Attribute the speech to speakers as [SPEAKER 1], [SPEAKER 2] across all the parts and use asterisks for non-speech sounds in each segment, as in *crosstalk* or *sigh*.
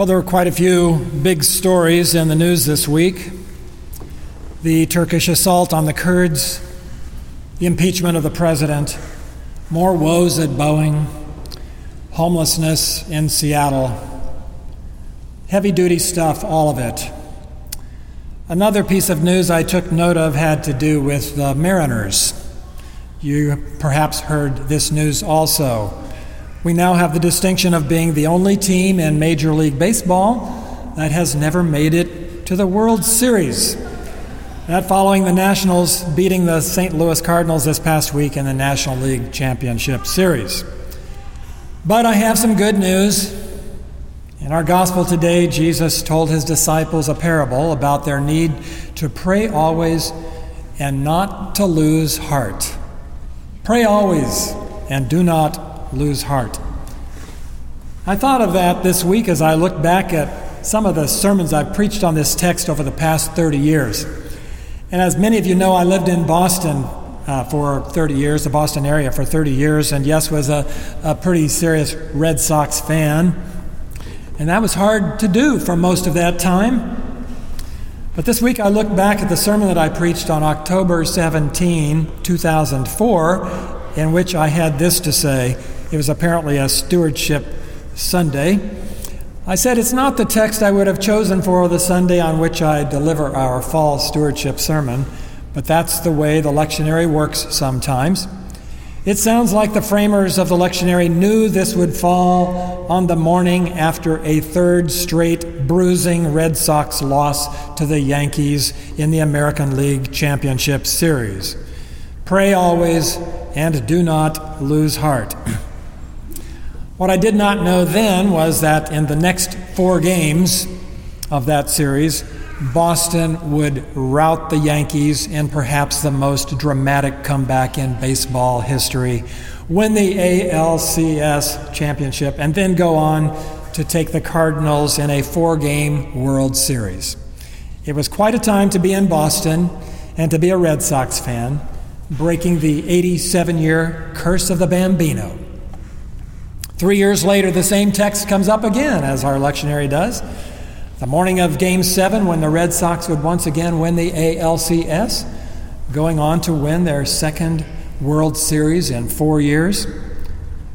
[SPEAKER 1] Well, there were quite a few big stories in the news this week the Turkish assault on the Kurds, the impeachment of the president, more woes at Boeing, homelessness in Seattle. Heavy duty stuff, all of it. Another piece of news I took note of had to do with the Mariners. You perhaps heard this news also. We now have the distinction of being the only team in Major League Baseball that has never made it to the World Series. That following the Nationals beating the St. Louis Cardinals this past week in the National League Championship Series. But I have some good news. In our gospel today, Jesus told his disciples a parable about their need to pray always and not to lose heart. Pray always and do not lose heart. I thought of that this week as I looked back at some of the sermons I've preached on this text over the past 30 years. And as many of you know, I lived in Boston uh, for 30 years, the Boston area for 30 years, and yes, was a, a pretty serious Red Sox fan. And that was hard to do for most of that time. But this week I looked back at the sermon that I preached on October 17, 2004, in which I had this to say it was apparently a stewardship Sunday. I said it's not the text I would have chosen for the Sunday on which I deliver our fall stewardship sermon, but that's the way the lectionary works sometimes. It sounds like the framers of the lectionary knew this would fall on the morning after a third straight bruising Red Sox loss to the Yankees in the American League Championship Series. Pray always and do not lose heart. *clears throat* What I did not know then was that in the next four games of that series, Boston would rout the Yankees in perhaps the most dramatic comeback in baseball history, win the ALCS championship, and then go on to take the Cardinals in a four game World Series. It was quite a time to be in Boston and to be a Red Sox fan, breaking the 87 year curse of the Bambino. Three years later, the same text comes up again, as our lectionary does. The morning of Game 7, when the Red Sox would once again win the ALCS, going on to win their second World Series in four years.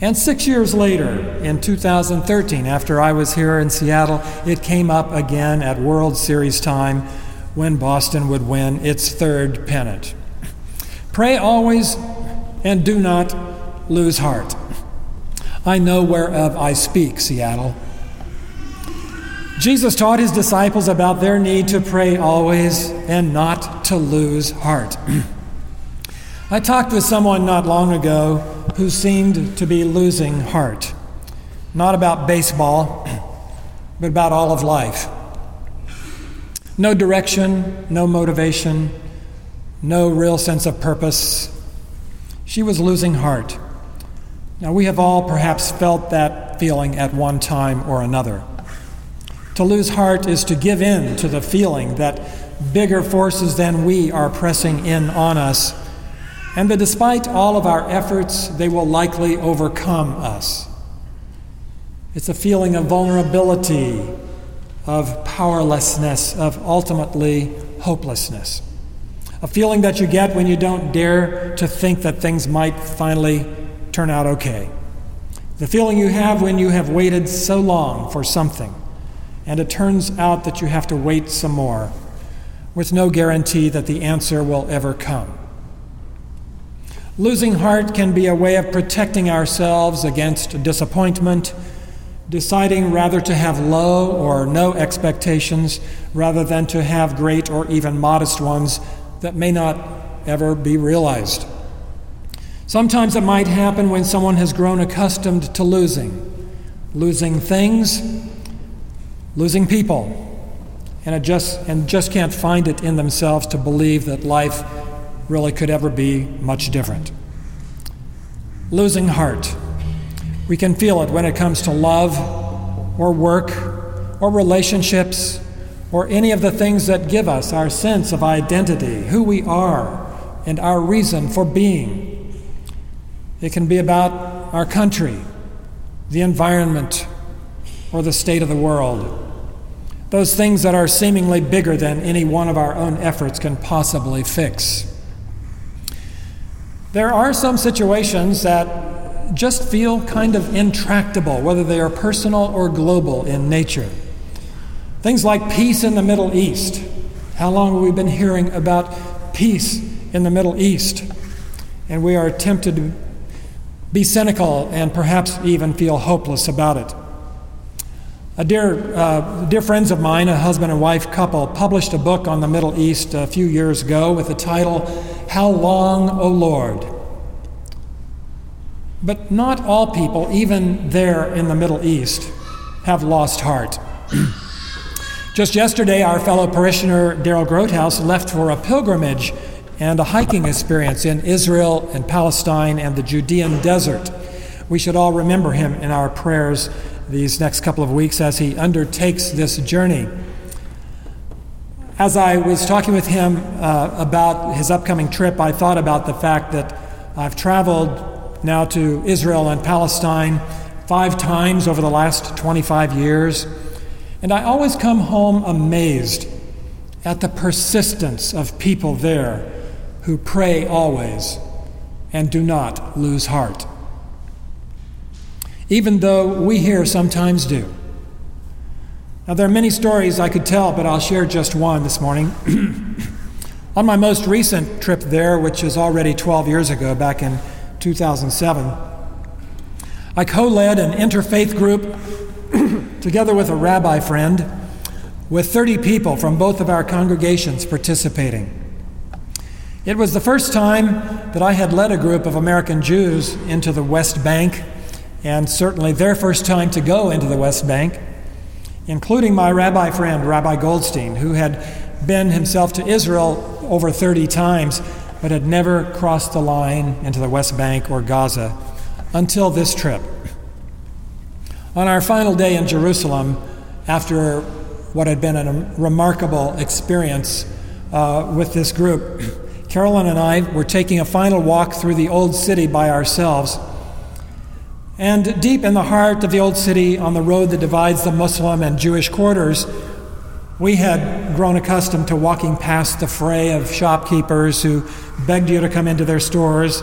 [SPEAKER 1] And six years later, in 2013, after I was here in Seattle, it came up again at World Series time when Boston would win its third pennant. Pray always and do not lose heart. I know whereof I speak, Seattle. Jesus taught his disciples about their need to pray always and not to lose heart. *clears throat* I talked with someone not long ago who seemed to be losing heart, not about baseball, *clears throat* but about all of life. No direction, no motivation, no real sense of purpose. She was losing heart. Now, we have all perhaps felt that feeling at one time or another. To lose heart is to give in to the feeling that bigger forces than we are pressing in on us, and that despite all of our efforts, they will likely overcome us. It's a feeling of vulnerability, of powerlessness, of ultimately hopelessness. A feeling that you get when you don't dare to think that things might finally turn out okay. The feeling you have when you have waited so long for something, and it turns out that you have to wait some more, with no guarantee that the answer will ever come. Losing heart can be a way of protecting ourselves against disappointment, deciding rather to have low or no expectations rather than to have great or even modest ones that may not ever be realized. Sometimes it might happen when someone has grown accustomed to losing losing things, losing people, and, it just, and just can't find it in themselves to believe that life really could ever be much different. Losing heart. We can feel it when it comes to love or work or relationships or any of the things that give us our sense of identity, who we are, and our reason for being. It can be about our country, the environment, or the state of the world. Those things that are seemingly bigger than any one of our own efforts can possibly fix. There are some situations that just feel kind of intractable, whether they are personal or global in nature. Things like peace in the Middle East. How long have we been hearing about peace in the Middle East? And we are tempted be cynical and perhaps even feel hopeless about it. A dear, uh, dear friends of mine, a husband and wife couple, published a book on the Middle East a few years ago with the title, How Long, O Lord? But not all people, even there in the Middle East, have lost heart. *clears throat* Just yesterday, our fellow parishioner Daryl Grothaus left for a pilgrimage and a hiking experience in Israel and Palestine and the Judean desert. We should all remember him in our prayers these next couple of weeks as he undertakes this journey. As I was talking with him uh, about his upcoming trip, I thought about the fact that I've traveled now to Israel and Palestine five times over the last 25 years, and I always come home amazed at the persistence of people there who pray always and do not lose heart even though we here sometimes do. Now, there are many stories I could tell, but I'll share just one this morning. *clears throat* On my most recent trip there, which is already 12 years ago, back in 2007, I co led an interfaith group *clears throat* together with a rabbi friend with 30 people from both of our congregations participating. It was the first time that I had led a group of American Jews into the West Bank and certainly their first time to go into the West Bank, including my rabbi friend, Rabbi Goldstein, who had been himself to Israel over 30 times but had never crossed the line into the West Bank or Gaza until this trip. On our final day in Jerusalem, after what had been a remarkable experience uh, with this group, Carolyn and I were taking a final walk through the old city by ourselves and deep in the heart of the old city, on the road that divides the Muslim and Jewish quarters, we had grown accustomed to walking past the fray of shopkeepers who begged you to come into their stores,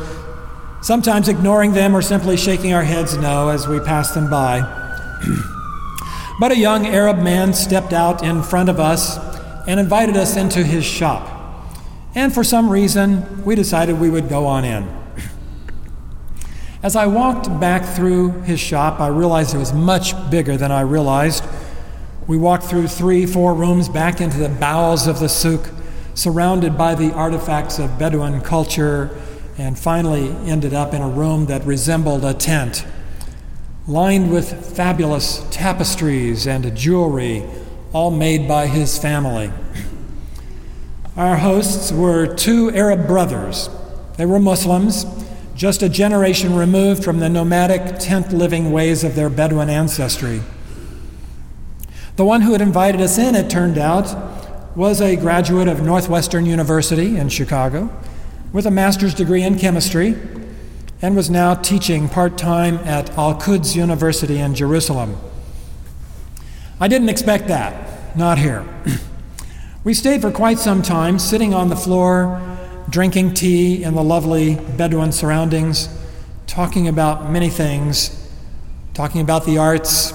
[SPEAKER 1] sometimes ignoring them or simply shaking our heads no as we passed them by. *clears throat* but a young Arab man stepped out in front of us and invited us into his shop. And for some reason, we decided we would go on in. As I walked back through his shop, I realized it was much bigger than I realized. We walked through three, four rooms back into the bowels of the souk, surrounded by the artifacts of Bedouin culture, and finally ended up in a room that resembled a tent, lined with fabulous tapestries and jewelry, all made by his family. Our hosts were two Arab brothers. They were Muslims just a generation removed from the nomadic, tent living ways of their Bedouin ancestry. The one who had invited us in, it turned out, was a graduate of Northwestern University in Chicago with a master's degree in chemistry and was now teaching part time at Al Quds University in Jerusalem. I didn't expect that, not here. *clears throat* we stayed for quite some time, sitting on the floor drinking tea in the lovely Bedouin surroundings, talking about many things, talking about the arts,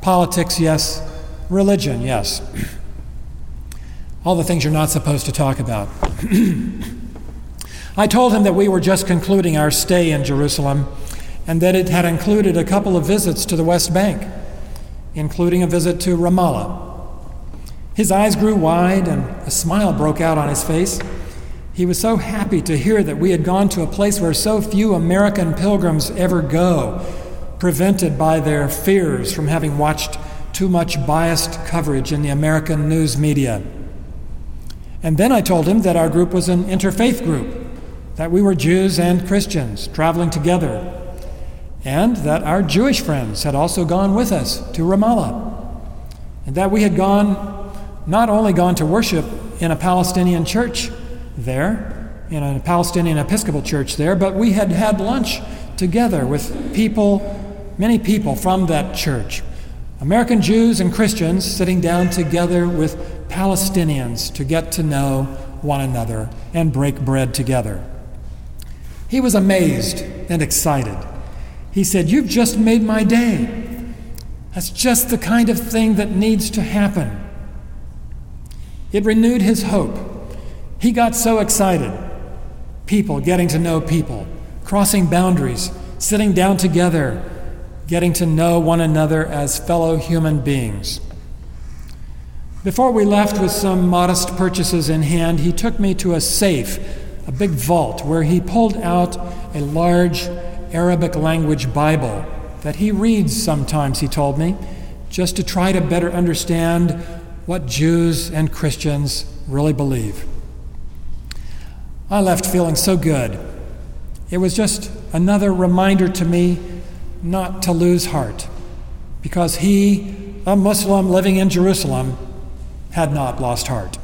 [SPEAKER 1] politics, yes, religion, yes. *clears throat* All the things you're not supposed to talk about. *clears throat* I told him that we were just concluding our stay in Jerusalem and that it had included a couple of visits to the West Bank, including a visit to Ramallah. His eyes grew wide and a smile broke out on his face. He was so happy to hear that we had gone to a place where so few American pilgrims ever go, prevented by their fears from having watched too much biased coverage in the American news media. And then I told him that our group was an interfaith group, that we were Jews and Christians traveling together, and that our Jewish friends had also gone with us to Ramallah, and that we had gone, not only gone to worship in a Palestinian church, there in a Palestinian Episcopal church there, but we had had lunch together with people, many people from that church, American Jews and Christians sitting down together with Palestinians to get to know one another and break bread together. He was amazed and excited. He said, You've just made my day. That's just the kind of thing that needs to happen. It renewed his hope. He got so excited. People getting to know people, crossing boundaries, sitting down together, getting to know one another as fellow human beings. Before we left with some modest purchases in hand, he took me to a safe, a big vault, where he pulled out a large Arabic language Bible that he reads sometimes, he told me, just to try to better understand what Jews and Christians really believe. I left feeling so good. It was just another reminder to me not to lose heart, because he, a Muslim living in Jerusalem, had not lost heart.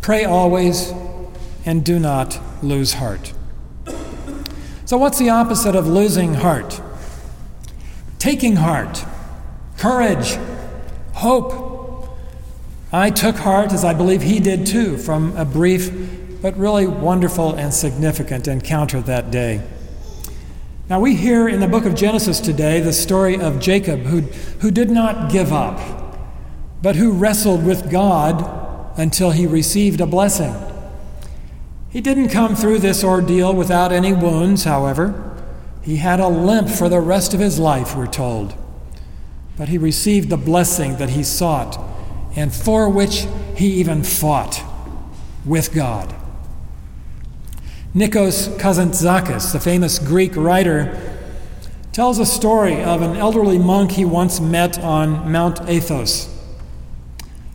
[SPEAKER 1] Pray always and do not lose heart. So, what's the opposite of losing heart? Taking heart, courage, hope. I took heart, as I believe he did too, from a brief but really wonderful and significant encounter that day. Now, we hear in the book of Genesis today the story of Jacob, who, who did not give up, but who wrestled with God until he received a blessing. He didn't come through this ordeal without any wounds, however. He had a limp for the rest of his life, we're told. But he received the blessing that he sought and for which he even fought with God. Nikos Kazantzakis, the famous Greek writer, tells a story of an elderly monk he once met on Mount Athos.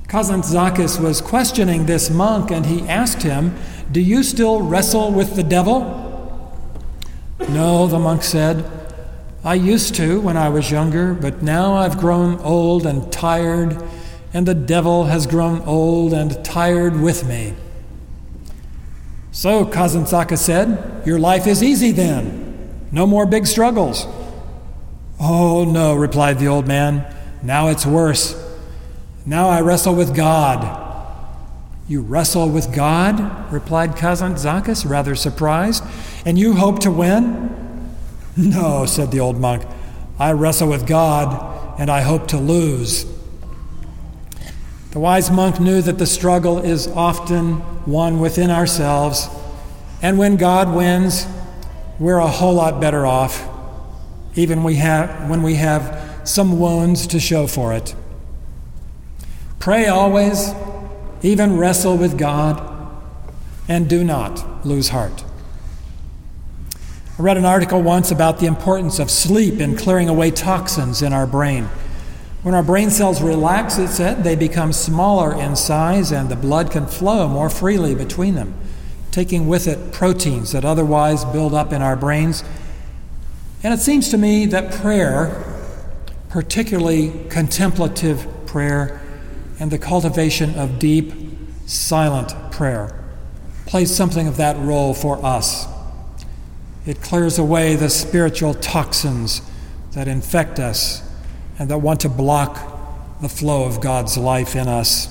[SPEAKER 1] Kazantzakis was questioning this monk and he asked him do you still wrestle with the devil? No, the monk said. I used to when I was younger, but now I've grown old and tired, and the devil has grown old and tired with me. So, Kazantzakis said, Your life is easy then. No more big struggles. Oh, no, replied the old man. Now it's worse. Now I wrestle with God you wrestle with God? replied Kazantzakis, rather surprised. And you hope to win? No, said the old monk. I wrestle with God, and I hope to lose. The wise monk knew that the struggle is often one within ourselves, and when God wins, we're a whole lot better off, even we have, when we have some wounds to show for it. Pray always even wrestle with God, and do not lose heart. I read an article once about the importance of sleep in clearing away toxins in our brain. When our brain cells relax, it said, they become smaller in size and the blood can flow more freely between them, taking with it proteins that otherwise build up in our brains. And it seems to me that prayer, particularly contemplative prayer, and the cultivation of deep, silent prayer plays something of that role for us. It clears away the spiritual toxins that infect us and that want to block the flow of God's life in us.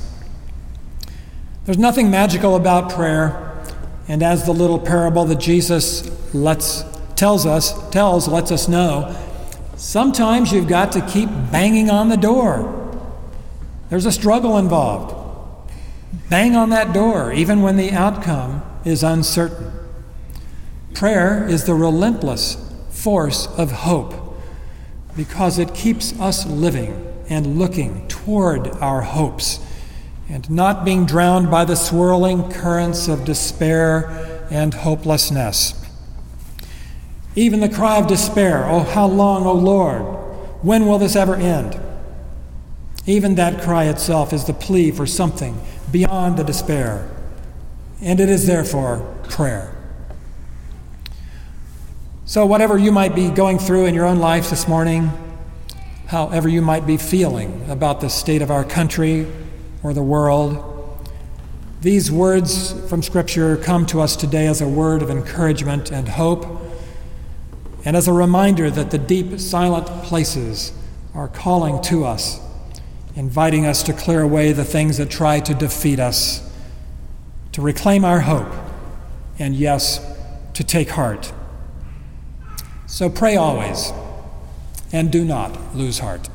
[SPEAKER 1] There's nothing magical about prayer, and as the little parable that Jesus lets tells us tells lets us know, sometimes you've got to keep banging on the door there's a struggle involved. Bang on that door, even when the outcome is uncertain. Prayer is the relentless force of hope because it keeps us living and looking toward our hopes and not being drowned by the swirling currents of despair and hopelessness. Even the cry of despair, Oh, how long, O Lord? When will this ever end? Even that cry itself is the plea for something beyond the despair, and it is therefore prayer. So, whatever you might be going through in your own life this morning, however you might be feeling about the state of our country or the world, these words from Scripture come to us today as a word of encouragement and hope, and as a reminder that the deep, silent places are calling to us, inviting us to clear away the things that try to defeat us, to reclaim our hope, and yes, to take heart. So pray always, and do not lose heart.